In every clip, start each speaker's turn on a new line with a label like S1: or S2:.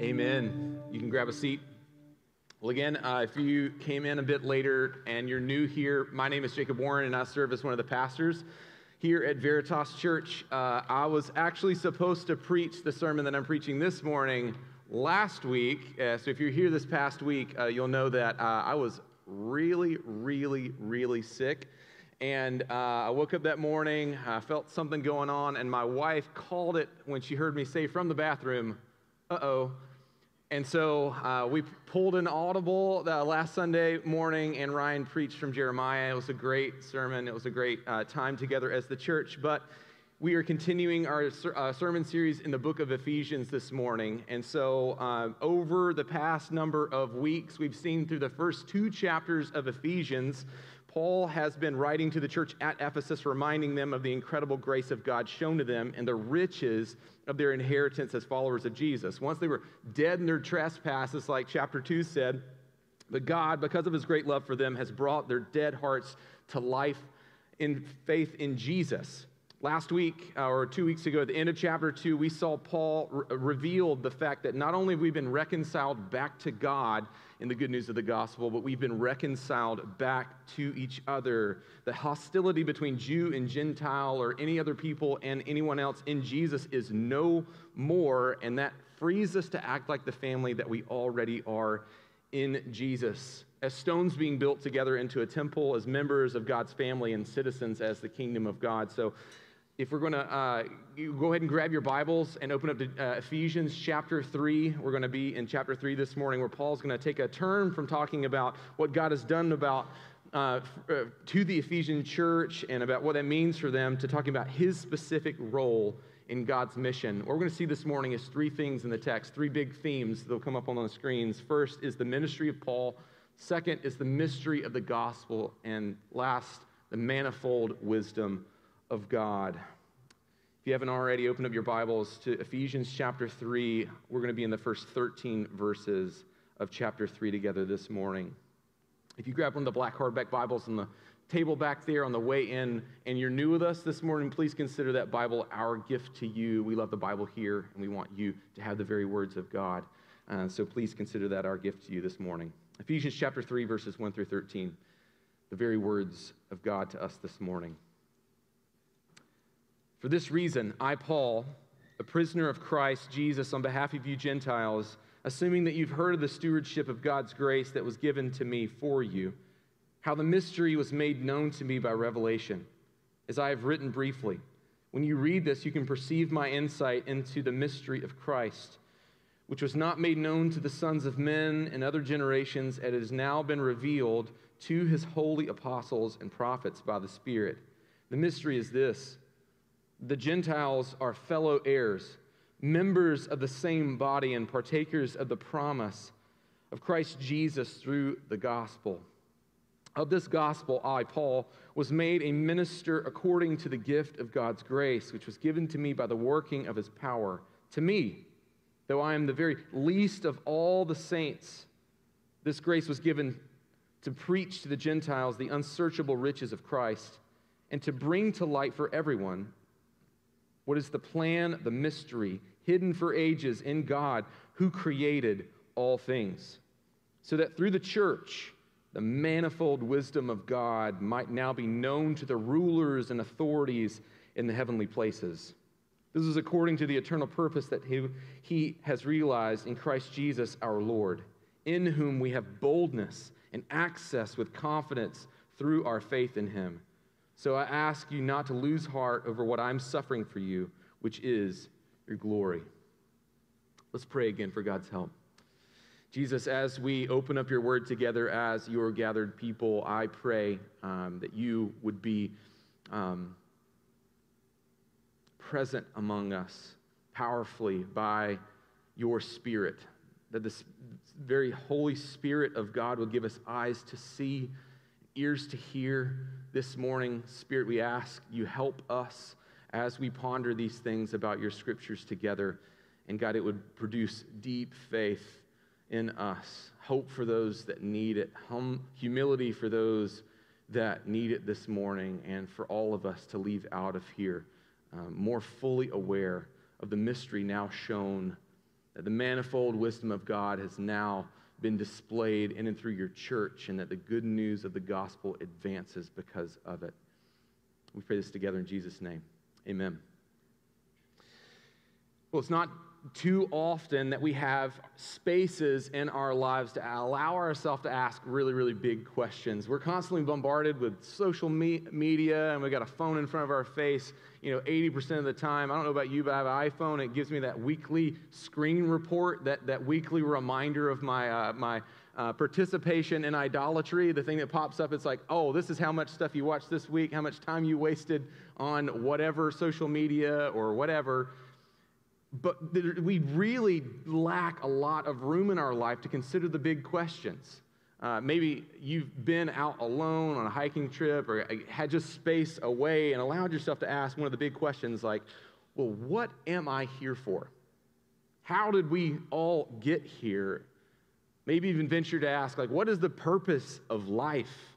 S1: Amen. You can grab a seat. Well, again, uh, if you came in a bit later and you're new here, my name is Jacob Warren, and I serve as one of the pastors here at Veritas Church. Uh, I was actually supposed to preach the sermon that I'm preaching this morning last week. Uh, so if you're here this past week, uh, you'll know that uh, I was really, really, really sick. And uh, I woke up that morning, I felt something going on, and my wife called it when she heard me say from the bathroom, oh. And so uh, we pulled an audible uh, last Sunday morning, and Ryan preached from Jeremiah. It was a great sermon. It was a great uh, time together as the church. But we are continuing our uh, sermon series in the book of Ephesians this morning. And so, uh, over the past number of weeks, we've seen through the first two chapters of Ephesians Paul has been writing to the church at Ephesus, reminding them of the incredible grace of God shown to them and the riches of their inheritance as followers of Jesus. Once they were dead in their trespasses, like chapter 2 said, but God, because of his great love for them, has brought their dead hearts to life in faith in Jesus. Last week, uh, or two weeks ago, at the end of chapter two, we saw Paul re- revealed the fact that not only have we been reconciled back to God in the good news of the gospel, but we've been reconciled back to each other. The hostility between Jew and Gentile or any other people and anyone else in Jesus is no more, and that frees us to act like the family that we already are in Jesus. As stones being built together into a temple, as members of God's family and citizens as the kingdom of God. So, if we're going to uh, go ahead and grab your Bibles and open up to uh, Ephesians chapter 3, we're going to be in chapter 3 this morning where Paul's going to take a turn from talking about what God has done about uh, uh, to the Ephesian church and about what that means for them to talking about his specific role in God's mission. What we're going to see this morning is three things in the text, three big themes that'll come up on the screens. First is the ministry of Paul. Second is the mystery of the gospel. And last, the manifold wisdom of God. If you haven't already, opened up your Bibles to Ephesians chapter 3. We're going to be in the first 13 verses of chapter 3 together this morning. If you grab one of the black hardback Bibles on the table back there on the way in and you're new with us this morning, please consider that Bible our gift to you. We love the Bible here and we want you to have the very words of God. Uh, so please consider that our gift to you this morning. Ephesians chapter 3, verses 1 through 13, the very words of God to us this morning. For this reason, I, Paul, a prisoner of Christ Jesus, on behalf of you Gentiles, assuming that you've heard of the stewardship of God's grace that was given to me for you, how the mystery was made known to me by revelation, as I have written briefly. When you read this, you can perceive my insight into the mystery of Christ, which was not made known to the sons of men in other generations, and has now been revealed to his holy apostles and prophets by the Spirit. The mystery is this the Gentiles are fellow heirs, members of the same body, and partakers of the promise of Christ Jesus through the gospel. Of this gospel, I, Paul, was made a minister according to the gift of God's grace, which was given to me by the working of his power. To me, though I am the very least of all the saints, this grace was given to preach to the Gentiles the unsearchable riches of Christ and to bring to light for everyone what is the plan, the mystery, hidden for ages in God who created all things? So that through the church, the manifold wisdom of God might now be known to the rulers and authorities in the heavenly places. This is according to the eternal purpose that he, he has realized in Christ Jesus our Lord, in whom we have boldness and access with confidence through our faith in him. So I ask you not to lose heart over what I'm suffering for you, which is your glory. Let's pray again for God's help. Jesus, as we open up your word together as your gathered people, I pray um, that you would be um, present among us powerfully by your Spirit. That this very Holy Spirit of God will give us eyes to see, ears to hear, this morning, Spirit, we ask you help us as we ponder these things about your scriptures together. And God, it would produce deep faith in us, hope for those that need it, hum, humility for those that need it this morning, and for all of us to leave out of here um, more fully aware of the mystery now shown that the manifold wisdom of God has now been displayed in and through your church, and that the good news of the gospel advances because of it. We pray this together in Jesus' name. Amen. Well, it's not too often that we have spaces in our lives to allow ourselves to ask really, really big questions. We're constantly bombarded with social me- media, and we've got a phone in front of our face, you know, 80% of the time. I don't know about you, but I have an iPhone. It gives me that weekly screen report, that, that weekly reminder of my, uh, my uh, participation in idolatry. The thing that pops up, it's like, oh, this is how much stuff you watched this week, how much time you wasted on whatever social media or whatever but we really lack a lot of room in our life to consider the big questions. Uh, maybe you've been out alone on a hiking trip or had just space away and allowed yourself to ask one of the big questions like, well, what am I here for? How did we all get here? Maybe even venture to ask, like, what is the purpose of life?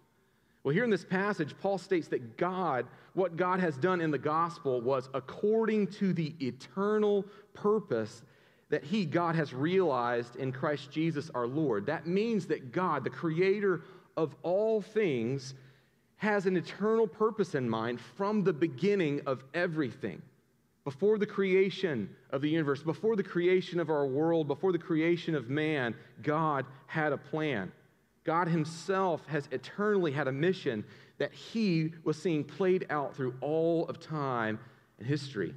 S1: Well, here in this passage, Paul states that God, what God has done in the gospel was according to the eternal purpose that He, God, has realized in Christ Jesus our Lord. That means that God, the creator of all things, has an eternal purpose in mind from the beginning of everything. Before the creation of the universe, before the creation of our world, before the creation of man, God had a plan. God Himself has eternally had a mission that He was seeing played out through all of time and history.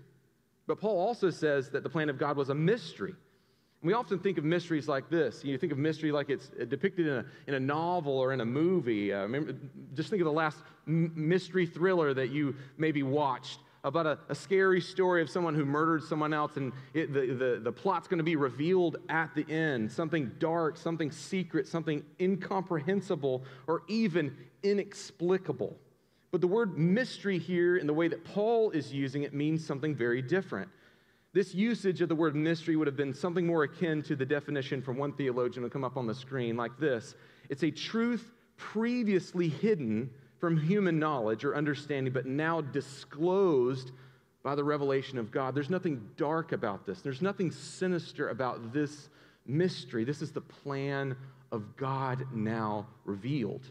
S1: But Paul also says that the plan of God was a mystery. And we often think of mysteries like this. You think of mystery like it's depicted in a, in a novel or in a movie. Uh, remember, just think of the last mystery thriller that you maybe watched about a, a, scary story of someone who murdered someone else, and it, the, the, the plot's going to be revealed at the end something dark, something secret, something incomprehensible, or even inexplicable. But the word mystery here, in the way that Paul is using it, means something very different. This usage of the word mystery would have been something more akin to the definition from one theologian who come up on the screen like this it's a truth previously hidden from human knowledge or understanding, but now disclosed by the revelation of God. There's nothing dark about this, there's nothing sinister about this mystery. This is the plan of God now revealed.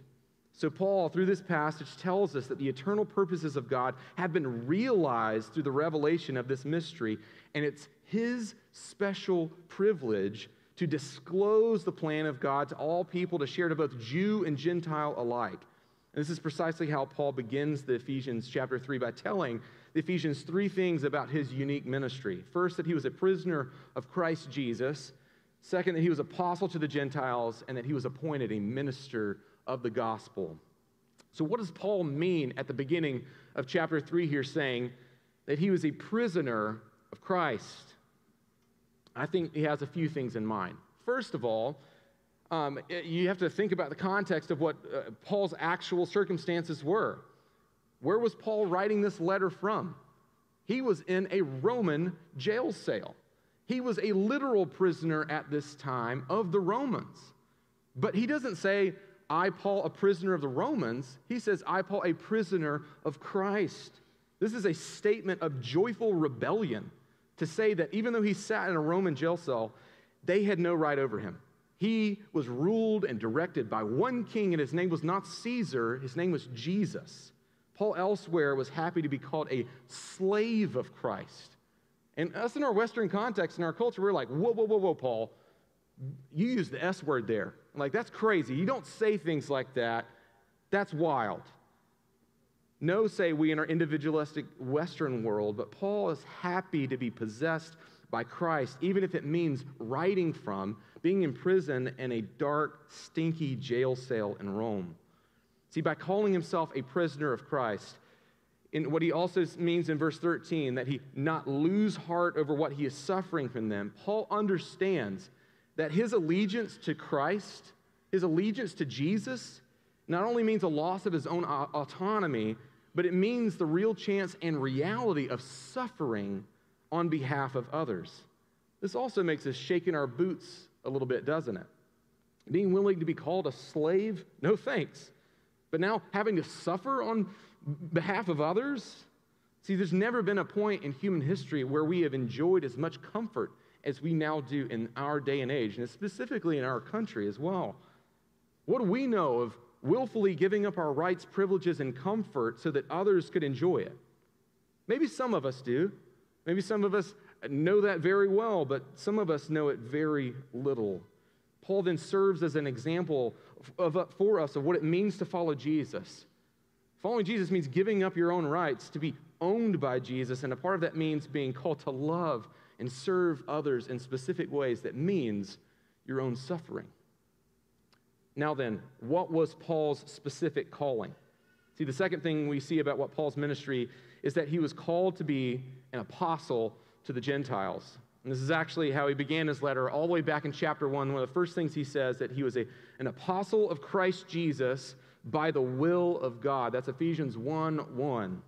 S1: So, Paul, through this passage, tells us that the eternal purposes of God have been realized through the revelation of this mystery, and it's his special privilege to disclose the plan of God to all people to share to both Jew and Gentile alike. This is precisely how Paul begins the Ephesians chapter 3 by telling the Ephesians three things about his unique ministry. First, that he was a prisoner of Christ Jesus. Second, that he was apostle to the Gentiles, and that he was appointed a minister of the gospel. So, what does Paul mean at the beginning of chapter 3 here, saying that he was a prisoner of Christ? I think he has a few things in mind. First of all, um, you have to think about the context of what uh, Paul's actual circumstances were. Where was Paul writing this letter from? He was in a Roman jail cell. He was a literal prisoner at this time of the Romans. But he doesn't say, I, Paul, a prisoner of the Romans. He says, I, Paul, a prisoner of Christ. This is a statement of joyful rebellion to say that even though he sat in a Roman jail cell, they had no right over him. He was ruled and directed by one king, and his name was not Caesar, his name was Jesus. Paul elsewhere was happy to be called a slave of Christ. And us in our Western context, in our culture, we're like, whoa, whoa, whoa, whoa, Paul. You use the S word there. like, that's crazy. You don't say things like that. That's wild. No, say we in our individualistic Western world, but Paul is happy to be possessed by Christ, even if it means writing from being in prison in a dark, stinky jail cell in Rome. See, by calling himself a prisoner of Christ, in what he also means in verse 13, that he not lose heart over what he is suffering from them, Paul understands that his allegiance to Christ, his allegiance to Jesus, not only means a loss of his own autonomy, but it means the real chance and reality of suffering on behalf of others. This also makes us shake in our boots a little bit, doesn't it? Being willing to be called a slave, no thanks. But now having to suffer on behalf of others? See, there's never been a point in human history where we have enjoyed as much comfort as we now do in our day and age, and specifically in our country as well. What do we know of willfully giving up our rights, privileges, and comfort so that others could enjoy it? Maybe some of us do. Maybe some of us know that very well, but some of us know it very little. Paul then serves as an example of, of, for us of what it means to follow Jesus. Following Jesus means giving up your own rights to be owned by Jesus, and a part of that means being called to love and serve others in specific ways that means your own suffering. Now, then, what was Paul's specific calling? See, the second thing we see about what Paul's ministry is that he was called to be an apostle to the Gentiles. And this is actually how he began his letter, all the way back in chapter one. One of the first things he says that he was a, an apostle of Christ Jesus by the will of God. That's Ephesians 1 1.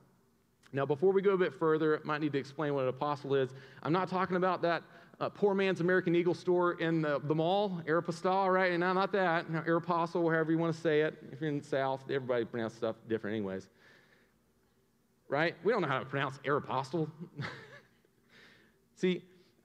S1: Now, before we go a bit further, I might need to explain what an apostle is. I'm not talking about that uh, poor man's American Eagle store in the, the mall, Aeropostale, right? And not that, Aeropostal, however you want to say it. If you're in the South, everybody pronounces stuff different, anyways. Right? We don't know how to pronounce Aeropostale. See,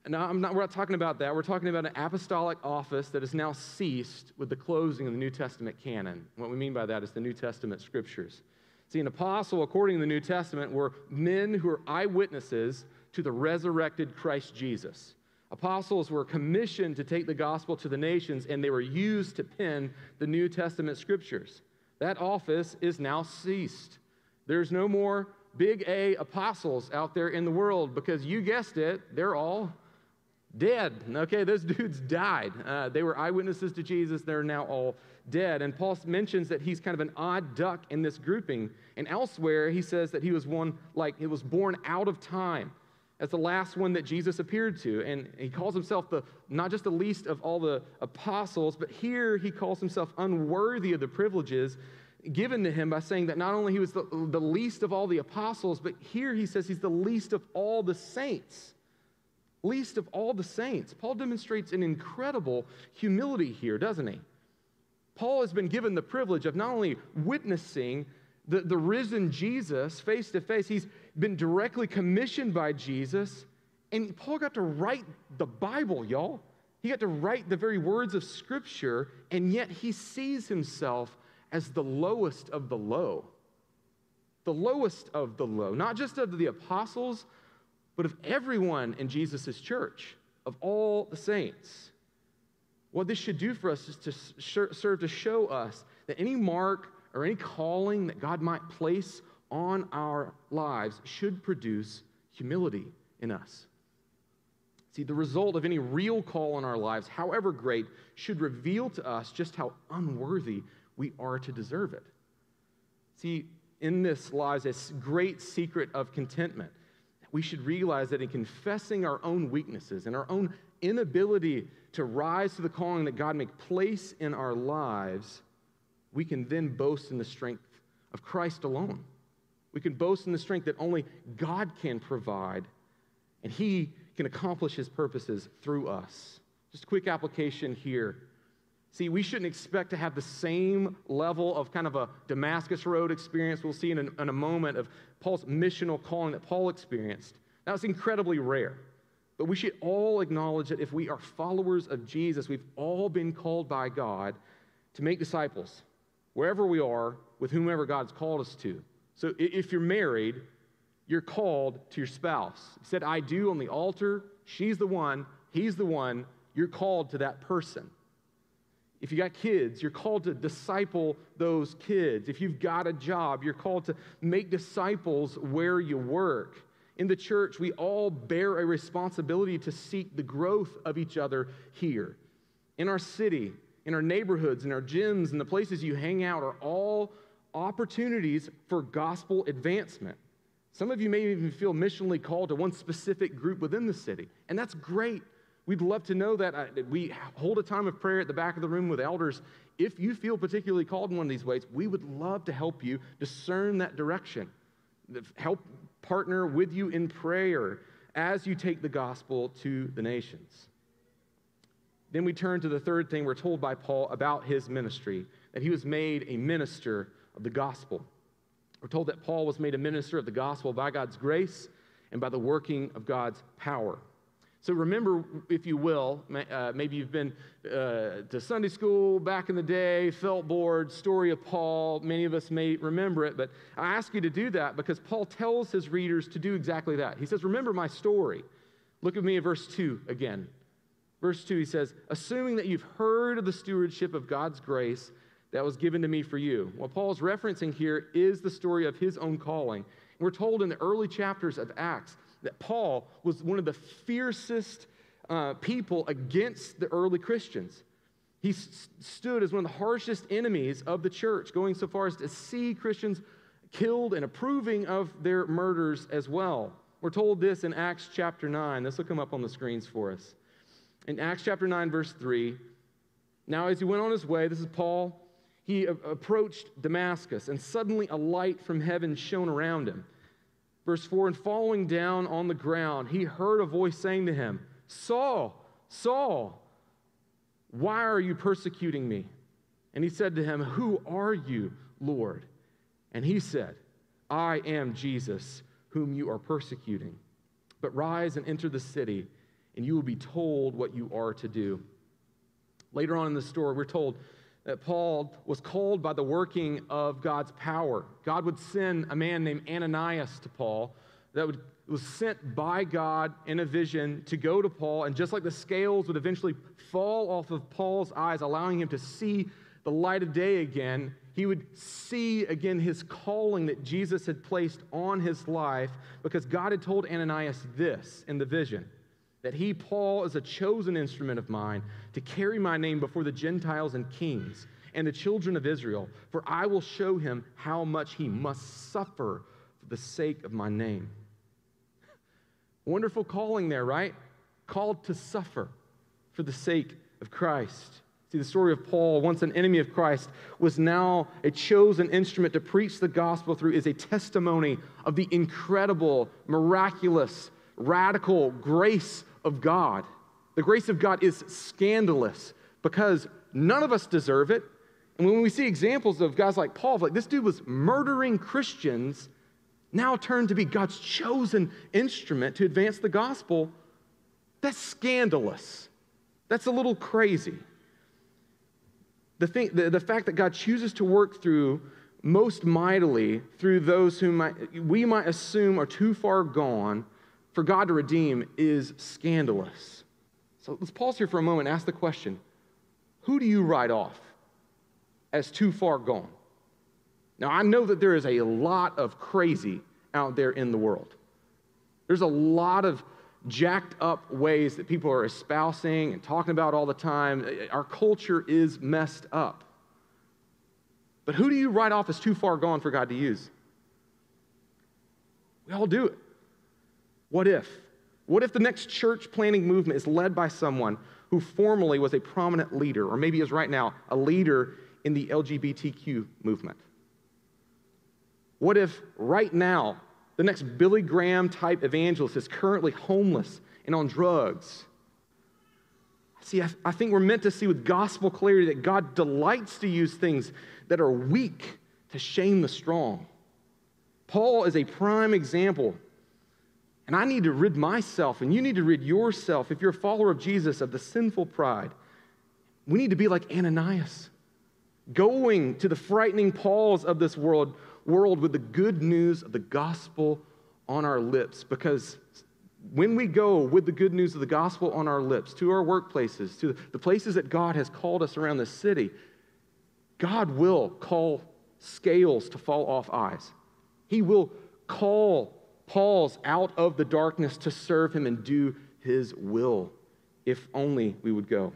S1: now I'm not, we're not talking about that. We're talking about an apostolic office that has now ceased with the closing of the New Testament canon. What we mean by that is the New Testament scriptures. See, an apostle, according to the New Testament, were men who were eyewitnesses to the resurrected Christ Jesus. Apostles were commissioned to take the gospel to the nations, and they were used to pen the New Testament scriptures. That office is now ceased. There's no more big A apostles out there in the world because you guessed it, they're all dead. Okay, those dudes died. Uh, they were eyewitnesses to Jesus. They're now all dead. And Paul mentions that he's kind of an odd duck in this grouping. And elsewhere, he says that he was one like he was born out of time. As the last one that Jesus appeared to. And he calls himself the not just the least of all the apostles, but here he calls himself unworthy of the privileges given to him by saying that not only he was the, the least of all the apostles, but here he says he's the least of all the saints least of all the saints. Paul demonstrates an incredible humility here, doesn't he? Paul has been given the privilege of not only witnessing the, the risen Jesus face to face, he's been directly commissioned by Jesus. And Paul got to write the Bible, y'all. He got to write the very words of Scripture, and yet he sees himself as the lowest of the low. The lowest of the low, not just of the apostles, but of everyone in Jesus' church, of all the saints. What this should do for us is to serve to show us that any mark or any calling that God might place on our lives should produce humility in us. See, the result of any real call in our lives, however great, should reveal to us just how unworthy we are to deserve it. See, in this lies a great secret of contentment we should realize that in confessing our own weaknesses and our own inability to rise to the calling that God may place in our lives, we can then boast in the strength of Christ alone. We can boast in the strength that only God can provide, and He can accomplish His purposes through us. Just a quick application here. See, we shouldn't expect to have the same level of kind of a Damascus Road experience we'll see in a, in a moment of Paul's missional calling that Paul experienced. That was incredibly rare. But we should all acknowledge that if we are followers of Jesus, we've all been called by God to make disciples wherever we are with whomever God's called us to. So if you're married, you're called to your spouse. He said, I do on the altar. She's the one, he's the one. You're called to that person. If you got kids, you're called to disciple those kids. If you've got a job, you're called to make disciples where you work. In the church, we all bear a responsibility to seek the growth of each other here. In our city, in our neighborhoods, in our gyms, and the places you hang out are all opportunities for gospel advancement. Some of you may even feel missionally called to one specific group within the city, and that's great. We'd love to know that. Uh, we hold a time of prayer at the back of the room with elders. If you feel particularly called in one of these ways, we would love to help you discern that direction, help partner with you in prayer as you take the gospel to the nations. Then we turn to the third thing we're told by Paul about his ministry that he was made a minister of the gospel. We're told that Paul was made a minister of the gospel by God's grace and by the working of God's power. So remember, if you will, uh, maybe you've been uh, to Sunday school back in the day, felt bored, story of Paul. Many of us may remember it, but I ask you to do that because Paul tells his readers to do exactly that. He says, Remember my story. Look at me at verse 2 again. Verse 2, he says, Assuming that you've heard of the stewardship of God's grace that was given to me for you. What Paul's referencing here is the story of his own calling. We're told in the early chapters of Acts that Paul was one of the fiercest uh, people against the early Christians. He s- stood as one of the harshest enemies of the church, going so far as to see Christians killed and approving of their murders as well. We're told this in Acts chapter 9. This will come up on the screens for us. In Acts chapter 9, verse 3, now as he went on his way, this is Paul, he a- approached Damascus, and suddenly a light from heaven shone around him. Verse 4 And falling down on the ground, he heard a voice saying to him, Saul, Saul, why are you persecuting me? And he said to him, Who are you, Lord? And he said, I am Jesus, whom you are persecuting. But rise and enter the city, and you will be told what you are to do. Later on in the story, we're told that Paul was called by the working of God's power. God would send a man named Ananias to Paul that would, was sent by God in a vision to go to Paul, and just like the scales would eventually fall off of Paul's eyes, allowing him to see the light of day again, he would see again his calling that Jesus had placed on his life because God had told Ananias this in the vision that he, Paul, is a chosen instrument of mine to carry my name before the Gentiles and kings and the children of Israel, for I will show him how much he must suffer for the sake of my name. Wonderful calling there, right? Called to suffer for the sake of Christ. See, the story of Paul, once an enemy of Christ, was now a chosen instrument to preach the gospel through, is a testimony of the incredible, miraculous, radical grace of God. The grace of God is scandalous because none of us deserve it. And when we see examples of guys like Paul, like this dude was murdering Christians, now turned to be God's chosen instrument to advance the gospel, that's scandalous. That's a little crazy. The, thing, the, the fact that God chooses to work through most mightily through those whom we might assume are too far gone for God to redeem is scandalous. So let's pause here for a moment and ask the question who do you write off as too far gone? Now, I know that there is a lot of crazy out there in the world. There's a lot of jacked up ways that people are espousing and talking about all the time. Our culture is messed up. But who do you write off as too far gone for God to use? We all do it. What if? What if the next church planning movement is led by someone who formerly was a prominent leader, or maybe is right now a leader in the LGBTQ movement? What if right now the next Billy Graham type evangelist is currently homeless and on drugs? See, I, I think we're meant to see with gospel clarity that God delights to use things that are weak to shame the strong. Paul is a prime example and I need to rid myself, and you need to rid yourself, if you're a follower of Jesus, of the sinful pride. We need to be like Ananias, going to the frightening Pauls of this world, world with the good news of the gospel on our lips. Because when we go with the good news of the gospel on our lips to our workplaces, to the places that God has called us around the city, God will call scales to fall off eyes. He will call Paul's out of the darkness to serve him and do his will, if only we would go.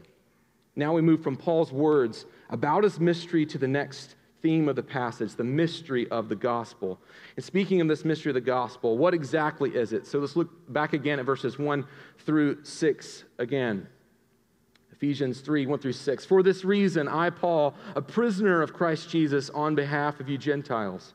S1: Now we move from Paul's words about his mystery to the next theme of the passage, the mystery of the gospel. And speaking of this mystery of the gospel, what exactly is it? So let's look back again at verses 1 through 6 again. Ephesians 3 1 through 6. For this reason, I, Paul, a prisoner of Christ Jesus, on behalf of you Gentiles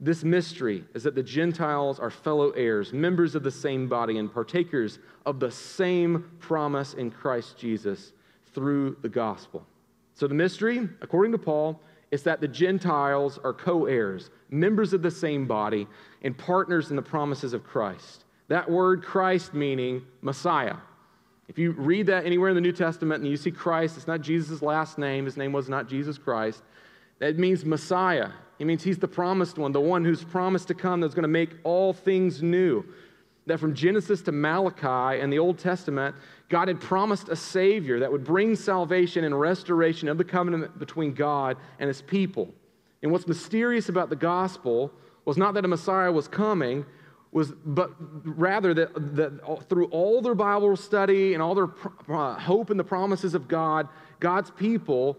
S1: This mystery is that the Gentiles are fellow heirs, members of the same body, and partakers of the same promise in Christ Jesus through the gospel. So, the mystery, according to Paul, is that the Gentiles are co heirs, members of the same body, and partners in the promises of Christ. That word Christ meaning Messiah. If you read that anywhere in the New Testament and you see Christ, it's not Jesus' last name, his name was not Jesus Christ. That means Messiah. It means he's the promised one, the one who's promised to come that's going to make all things new. That from Genesis to Malachi in the Old Testament, God had promised a Savior that would bring salvation and restoration of the covenant between God and his people. And what's mysterious about the gospel was not that a Messiah was coming, was but rather that, that through all their bible study and all their uh, hope in the promises of god god's people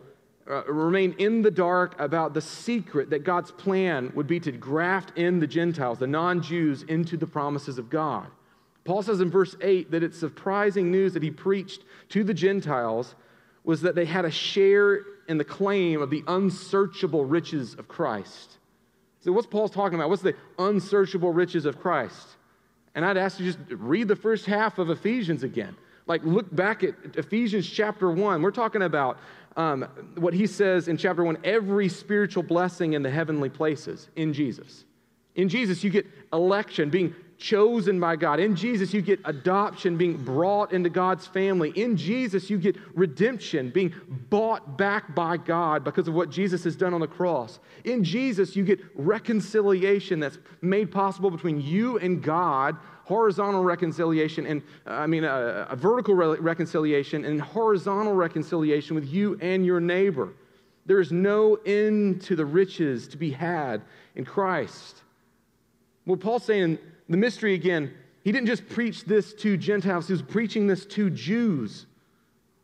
S1: uh, remain in the dark about the secret that god's plan would be to graft in the gentiles the non-jews into the promises of god paul says in verse 8 that it's surprising news that he preached to the gentiles was that they had a share in the claim of the unsearchable riches of christ so, what's Paul's talking about? What's the unsearchable riches of Christ? And I'd ask you just read the first half of Ephesians again. Like, look back at Ephesians chapter 1. We're talking about um, what he says in chapter 1 every spiritual blessing in the heavenly places in Jesus. In Jesus, you get election, being chosen by God. In Jesus, you get adoption, being brought into God's family. In Jesus, you get redemption, being bought back by God because of what Jesus has done on the cross. In Jesus, you get reconciliation that's made possible between you and God, horizontal reconciliation, and uh, I mean, a, a vertical re- reconciliation, and horizontal reconciliation with you and your neighbor. There is no end to the riches to be had in Christ. What Paul's saying the mystery again, he didn't just preach this to Gentiles, he was preaching this to Jews.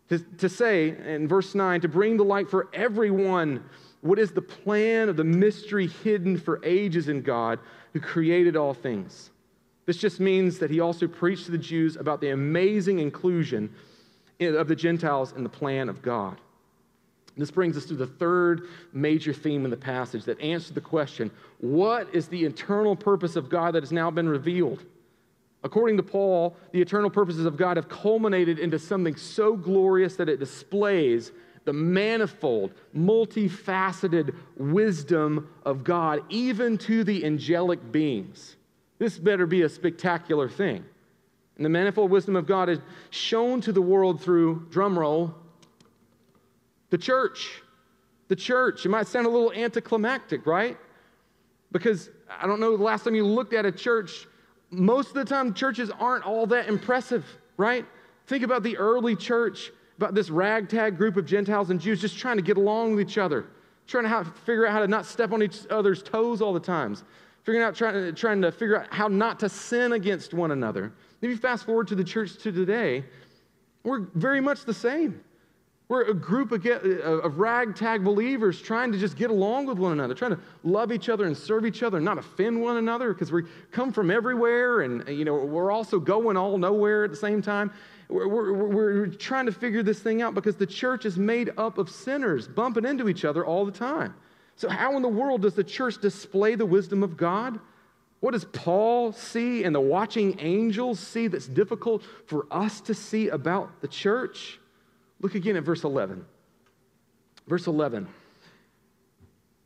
S1: To, to say in verse 9, to bring the light for everyone what is the plan of the mystery hidden for ages in God who created all things. This just means that he also preached to the Jews about the amazing inclusion of the Gentiles in the plan of God. This brings us to the third major theme in the passage that answers the question what is the eternal purpose of God that has now been revealed? According to Paul, the eternal purposes of God have culminated into something so glorious that it displays the manifold, multifaceted wisdom of God, even to the angelic beings. This better be a spectacular thing. And the manifold wisdom of God is shown to the world through, drumroll, the church. The church. It might sound a little anticlimactic, right? Because I don't know the last time you looked at a church, most of the time churches aren't all that impressive, right? Think about the early church, about this ragtag group of Gentiles and Jews just trying to get along with each other, trying to figure out how to not step on each other's toes all the times, figuring out trying to, trying to figure out how not to sin against one another. If you fast forward to the church to today, we're very much the same. We're a group of, of ragtag believers trying to just get along with one another, trying to love each other and serve each other and not offend one another because we come from everywhere and you know we're also going all nowhere at the same time. We're, we're, we're trying to figure this thing out because the church is made up of sinners bumping into each other all the time. So, how in the world does the church display the wisdom of God? What does Paul see and the watching angels see that's difficult for us to see about the church? Look again at verse 11. Verse 11.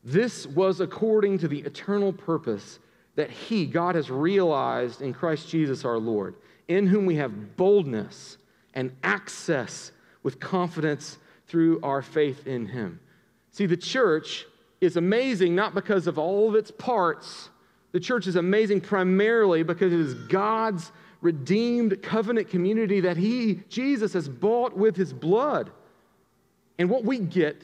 S1: This was according to the eternal purpose that He, God, has realized in Christ Jesus our Lord, in whom we have boldness and access with confidence through our faith in Him. See, the church is amazing not because of all of its parts. The church is amazing primarily because it is God's redeemed covenant community that he, Jesus, has bought with his blood. And what we get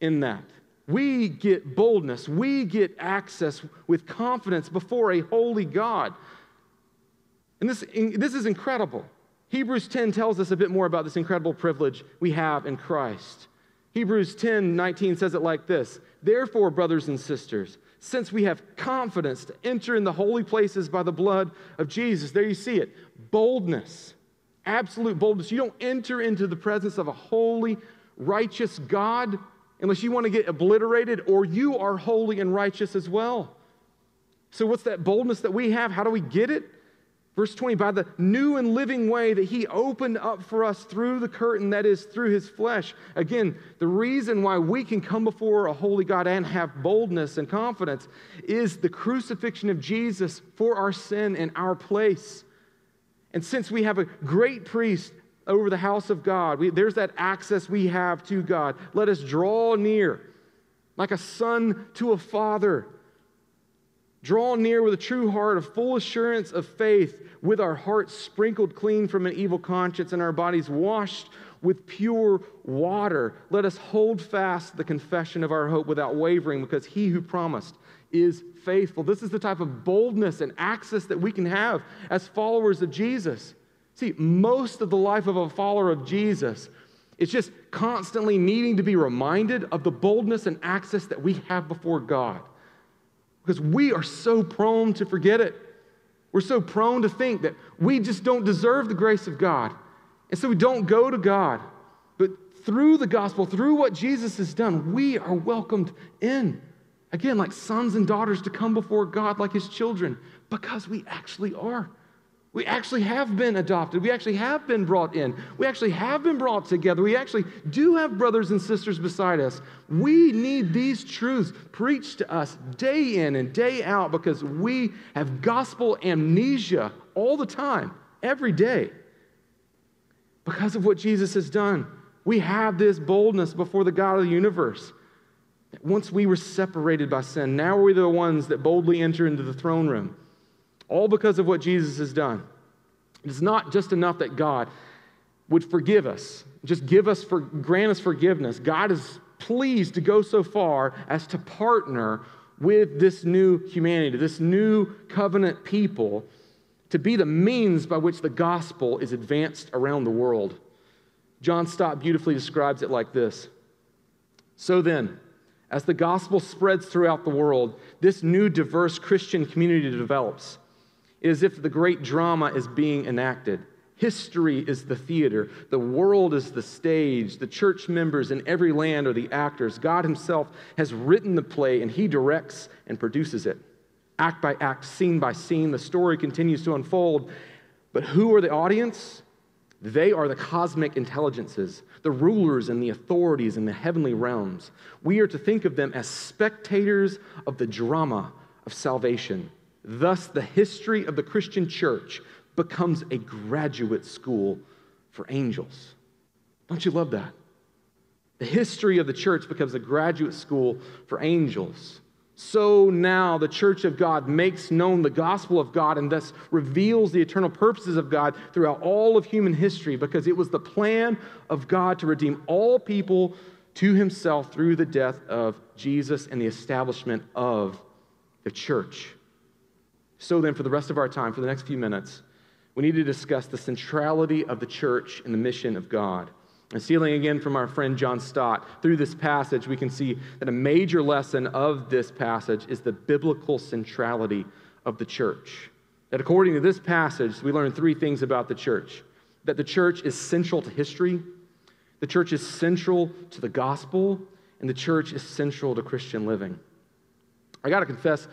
S1: in that, we get boldness, we get access with confidence before a holy God. And this, this is incredible. Hebrews 10 tells us a bit more about this incredible privilege we have in Christ. Hebrews 10 19 says it like this Therefore, brothers and sisters, since we have confidence to enter in the holy places by the blood of Jesus. There you see it boldness, absolute boldness. You don't enter into the presence of a holy, righteous God unless you want to get obliterated, or you are holy and righteous as well. So, what's that boldness that we have? How do we get it? Verse 20, by the new and living way that he opened up for us through the curtain, that is, through his flesh. Again, the reason why we can come before a holy God and have boldness and confidence is the crucifixion of Jesus for our sin in our place. And since we have a great priest over the house of God, we, there's that access we have to God. Let us draw near like a son to a father. Draw near with a true heart of full assurance of faith, with our hearts sprinkled clean from an evil conscience and our bodies washed with pure water. Let us hold fast the confession of our hope without wavering, because he who promised is faithful. This is the type of boldness and access that we can have as followers of Jesus. See, most of the life of a follower of Jesus is just constantly needing to be reminded of the boldness and access that we have before God. Because we are so prone to forget it. We're so prone to think that we just don't deserve the grace of God. And so we don't go to God. But through the gospel, through what Jesus has done, we are welcomed in. Again, like sons and daughters to come before God like his children because we actually are. We actually have been adopted. We actually have been brought in. We actually have been brought together. We actually do have brothers and sisters beside us. We need these truths preached to us day in and day out because we have gospel amnesia all the time, every day. Because of what Jesus has done, we have this boldness before the God of the universe. Once we were separated by sin, now we're the ones that boldly enter into the throne room. All because of what Jesus has done. It's not just enough that God would forgive us, just give us for grant us forgiveness. God is pleased to go so far as to partner with this new humanity, this new covenant people, to be the means by which the gospel is advanced around the world. John Stott beautifully describes it like this So then, as the gospel spreads throughout the world, this new diverse Christian community develops. It is if the great drama is being enacted. History is the theater, the world is the stage, the church members in every land are the actors. God Himself has written the play and He directs and produces it. Act by act, scene by scene, the story continues to unfold. But who are the audience? They are the cosmic intelligences, the rulers and the authorities in the heavenly realms. We are to think of them as spectators of the drama of salvation. Thus, the history of the Christian church becomes a graduate school for angels. Don't you love that? The history of the church becomes a graduate school for angels. So now the church of God makes known the gospel of God and thus reveals the eternal purposes of God throughout all of human history because it was the plan of God to redeem all people to himself through the death of Jesus and the establishment of the church. So then, for the rest of our time, for the next few minutes, we need to discuss the centrality of the church and the mission of God. And stealing again from our friend John Stott, through this passage, we can see that a major lesson of this passage is the biblical centrality of the church. That according to this passage, we learn three things about the church that the church is central to history, the church is central to the gospel, and the church is central to Christian living. I got to confess,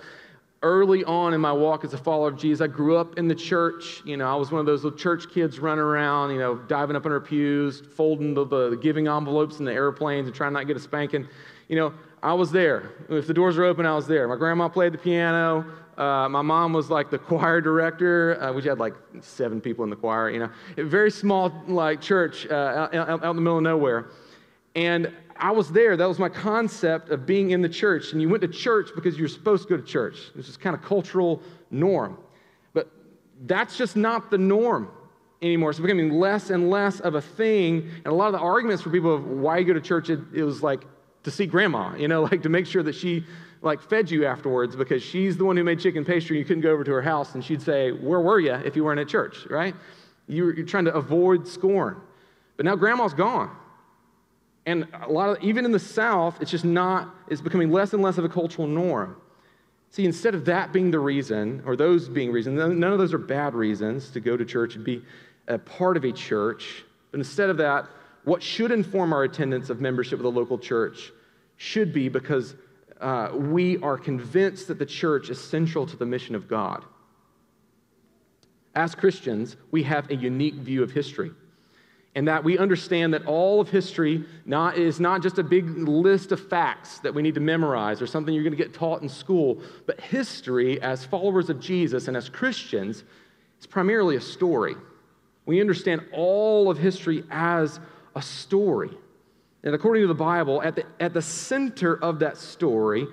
S1: early on in my walk as a follower of Jesus, I grew up in the church. You know, I was one of those little church kids running around, you know, diving up under pews, folding the, the, giving envelopes in the airplanes and trying not to get a spanking. You know, I was there. If the doors were open, I was there. My grandma played the piano. Uh, my mom was like the choir director. Uh, we had like seven people in the choir, you know. A very small, like, church uh, out, out in the middle of nowhere. And I was there. That was my concept of being in the church. And you went to church because you're supposed to go to church. It's just kind of cultural norm. But that's just not the norm anymore. It's becoming less and less of a thing. And a lot of the arguments for people of why you go to church, it, it was like to see grandma, you know, like to make sure that she like fed you afterwards because she's the one who made chicken pastry. You couldn't go over to her house and she'd say, Where were you if you weren't at church, right? You're, you're trying to avoid scorn. But now grandma's gone. And a lot of, even in the South, it's just not, it's becoming less and less of a cultural norm. See, instead of that being the reason, or those being reasons, none of those are bad reasons to go to church and be a part of a church, but instead of that, what should inform our attendance of membership with a local church should be because uh, we are convinced that the church is central to the mission of God. As Christians, we have a unique view of history and that we understand that all of history not, is not just a big list of facts that we need to memorize or something you're going to get taught in school, but history, as followers of Jesus and as Christians, is primarily a story. We understand all of history as a story. And according to the Bible, at the, at the center of that story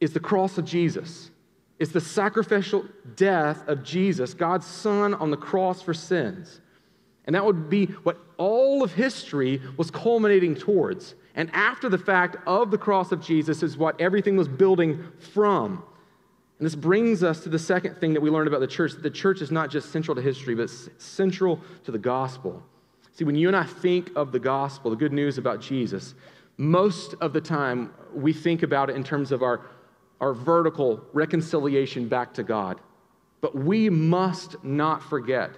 S1: is the cross of Jesus. It's the sacrificial death of Jesus, God's Son on the cross for sins. And that would be what all of history was culminating towards. And after the fact of the cross of Jesus is what everything was building from. And this brings us to the second thing that we learned about the church that the church is not just central to history, but central to the gospel. See, when you and I think of the gospel, the good news about Jesus, most of the time we think about it in terms of our, our vertical reconciliation back to God. But we must not forget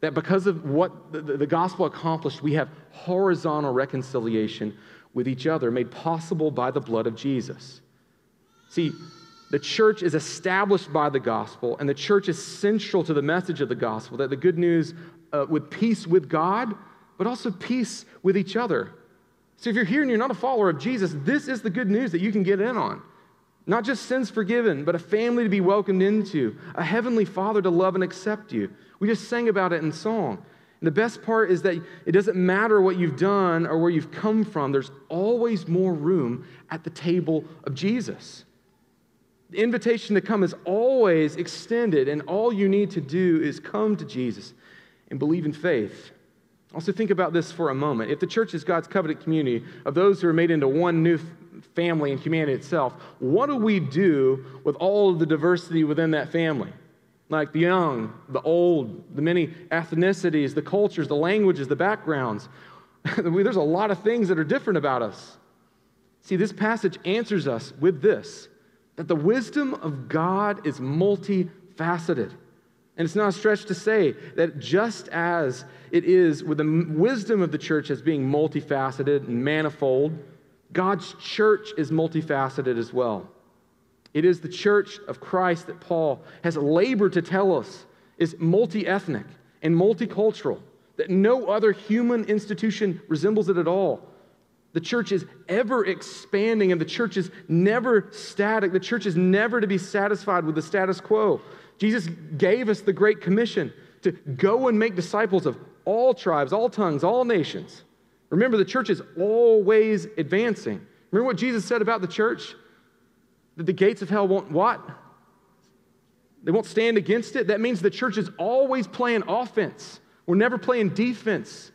S1: that because of what the, the, gospel accomplished, we have horizontal reconciliation with each other made possible by the blood of Jesus. See, the church is established by the gospel, and the church is central to the message of the gospel that the good news uh, with peace with God, but also peace with each other. So if you're here and you're not a follower of Jesus, this is the good news that you can get in on. Not just sins forgiven, but a family to be welcomed into, a heavenly father to love and accept you. We just sang about it in song. And the best part is that it doesn't matter what you've done or where you've come from, there's always more room at the table of Jesus. The invitation to come is always extended, and all you need to do is come to Jesus and believe in faith. Also, think about this for a moment. If the church is God's covenant community of those who are made into one new family and humanity itself, what do we do with all of the diversity within that family? Like the young, the old, the many ethnicities, the cultures, the languages, the backgrounds. There's a lot of things that are different about us. See, this passage answers us with this that the wisdom of God is multifaceted. And it's not a stretch to say that just as it is with the wisdom of the church as being multifaceted and manifold, God's church is multifaceted as well. It is the church of Christ that Paul has labored to tell us is multi ethnic and multicultural, that no other human institution resembles it at all. The church is ever expanding and the church is never static. The church is never to be satisfied with the status quo. Jesus gave us the Great Commission to go and make disciples of all tribes, all tongues, all nations. Remember, the church is always advancing. Remember what Jesus said about the church? That the gates of hell won't what? They won't stand against it. That means the church is always playing offense. We're never playing defense.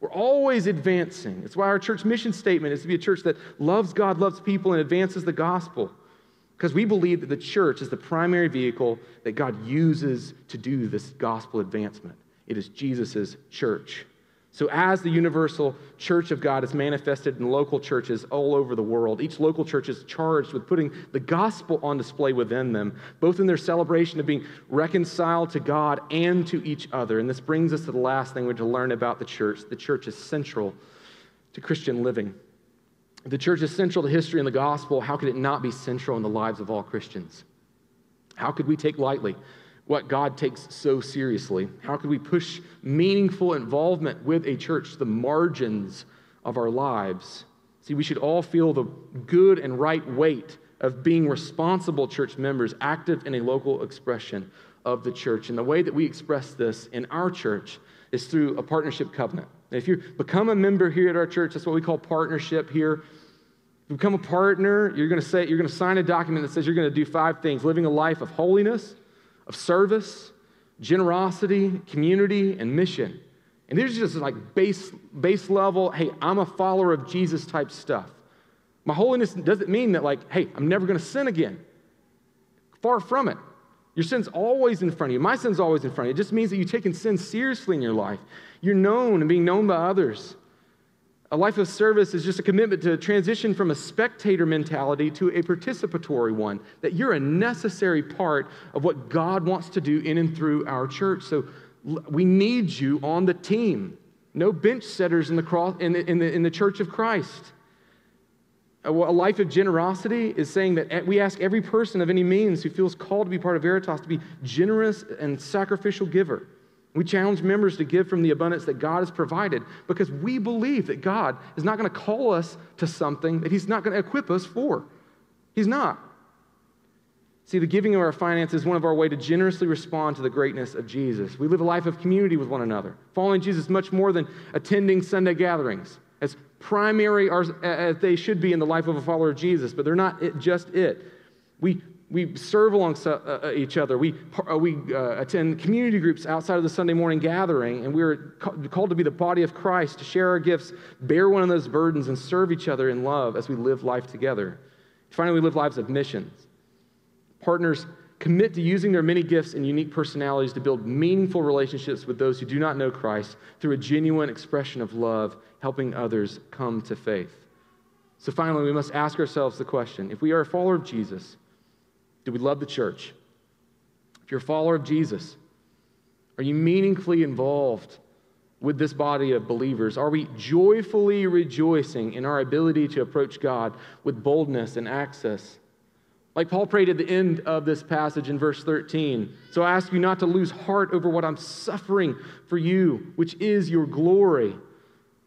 S1: We're always advancing. It's why our church mission statement is to be a church that loves God, loves people, and advances the gospel. Because we believe that the church is the primary vehicle that God uses to do this gospel advancement. It is Jesus' church. So, as the universal church of God is manifested in local churches all over the world, each local church is charged with putting the gospel on display within them, both in their celebration of being reconciled to God and to each other. And this brings us to the last thing we're to learn about the church. The church is central to Christian living. If the church is central to history and the gospel, how could it not be central in the lives of all Christians? How could we take lightly what God takes so seriously? How could we push meaningful involvement with a church to the margins of our lives? See, we should all feel the good and right weight of being responsible church members, active in a local expression of the church. And the way that we express this in our church is through a partnership covenant. if you become a member here at our church, that's what we call partnership here. If you become a partner, you're going to say you're going to sign a document that says you're going to do five things: living a life of holiness, of service, generosity, community, and mission. And these are just like base, base level, hey, I'm a follower of Jesus type stuff. My holiness doesn't mean that, like, hey, I'm never going to sin again. Far from it. Your sin's always in front of you. My sin's always in front of you. It just means that you're taking sin seriously in your life. You're known and being known by others. A life of service is just a commitment to transition from a spectator mentality to a participatory one, that you're a necessary part of what God wants to do in and through our church. So We need you on the team. No bench setters in the, cross, in the, in the, in the church of Christ. A, life of generosity is saying that eh, we ask every person of any means who feels called to be part of Veritas to be generous and sacrificial giver. We challenge members to give from the abundance that God has provided because we believe that God is not going to call us to something that He's not going to equip us for. He's not. See, the giving of our finances is one of our way to generously respond to the greatness of Jesus. We live a life of community with one another. Following Jesus much more than attending Sunday gatherings, as primary as they should be in the life of a follower of Jesus, but they're not just it. We we serve alongside uh, uh, each other. We, uh, we uh, attend community groups outside of the Sunday morning gathering, and we're called to be the body of Christ, to share our gifts, bear one of those burdens, and serve each other in love as we live life together. Finally, we live lives of missions. Partners commit to using their many gifts and unique personalities to build meaningful relationships with those who do not know Christ through a genuine expression of love, helping others come to faith. So, finally, we must ask ourselves the question if we are a follower of Jesus, do we love the church? If you're a follower of Jesus, are you meaningfully involved with this body of believers? Are we joyfully rejoicing in our ability to approach God with boldness and access? Like Paul prayed at the end of this passage in verse 13. So I ask you not to lose heart over what I'm suffering for you, which is your glory.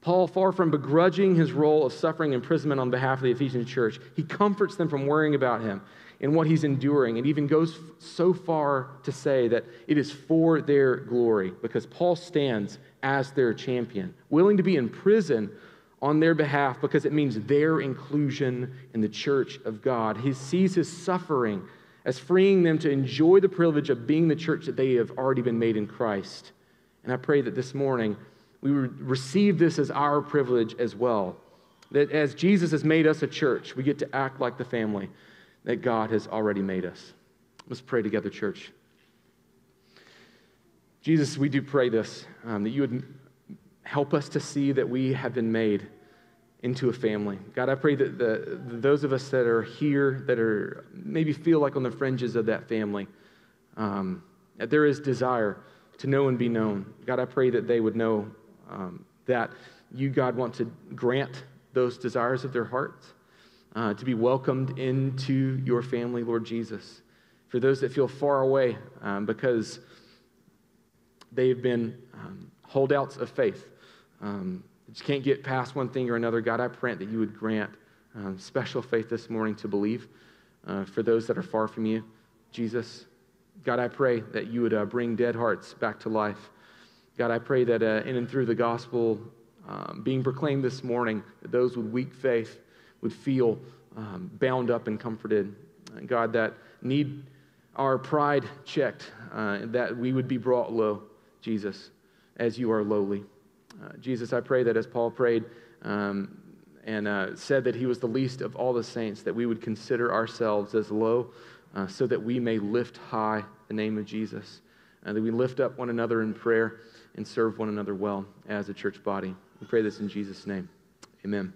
S1: Paul, far from begrudging his role of suffering imprisonment on behalf of the Ephesian church, he comforts them from worrying about him and what he's enduring, and even goes so far to say that it is for their glory because Paul stands as their champion, willing to be in prison on their behalf because it means their inclusion in the church of God. He sees his suffering as freeing them to enjoy the privilege of being the church that they have already been made in Christ. And I pray that this morning we would receive this as our privilege as well. That as Jesus has made us a church, we get to act like the family that God has already made us. Let's pray together, church. Jesus, we do pray this, um, that you would help us to see that we have been made into a family. God, I pray that the, those of us that are here, that are maybe feel like on the fringes of that family, um, that there is desire to know and be known. God, I pray that they would know um, that you, God, want to grant those desires of their hearts uh, to be welcomed into your family, Lord Jesus. For those that feel far away um, because they've been um, holdouts of faith, um, just can't get past one thing or another, God, I pray that you would grant um, special faith this morning to believe uh, for those that are far from you, Jesus. God, I pray that you would uh, bring dead hearts back to life. God, I pray that uh, in and through the gospel um, being proclaimed this morning, that those with weak faith would feel um, bound up and comforted. God, that need our pride checked, uh, that we would be brought low, Jesus, as you are lowly. Uh, Jesus, I pray that as Paul prayed um, and uh, said that he was the least of all the saints, that we would consider ourselves as low uh, so that we may lift high the name of Jesus, and that we lift up one another in prayer and serve one another well as a church body. We pray this in Jesus' name. Amen.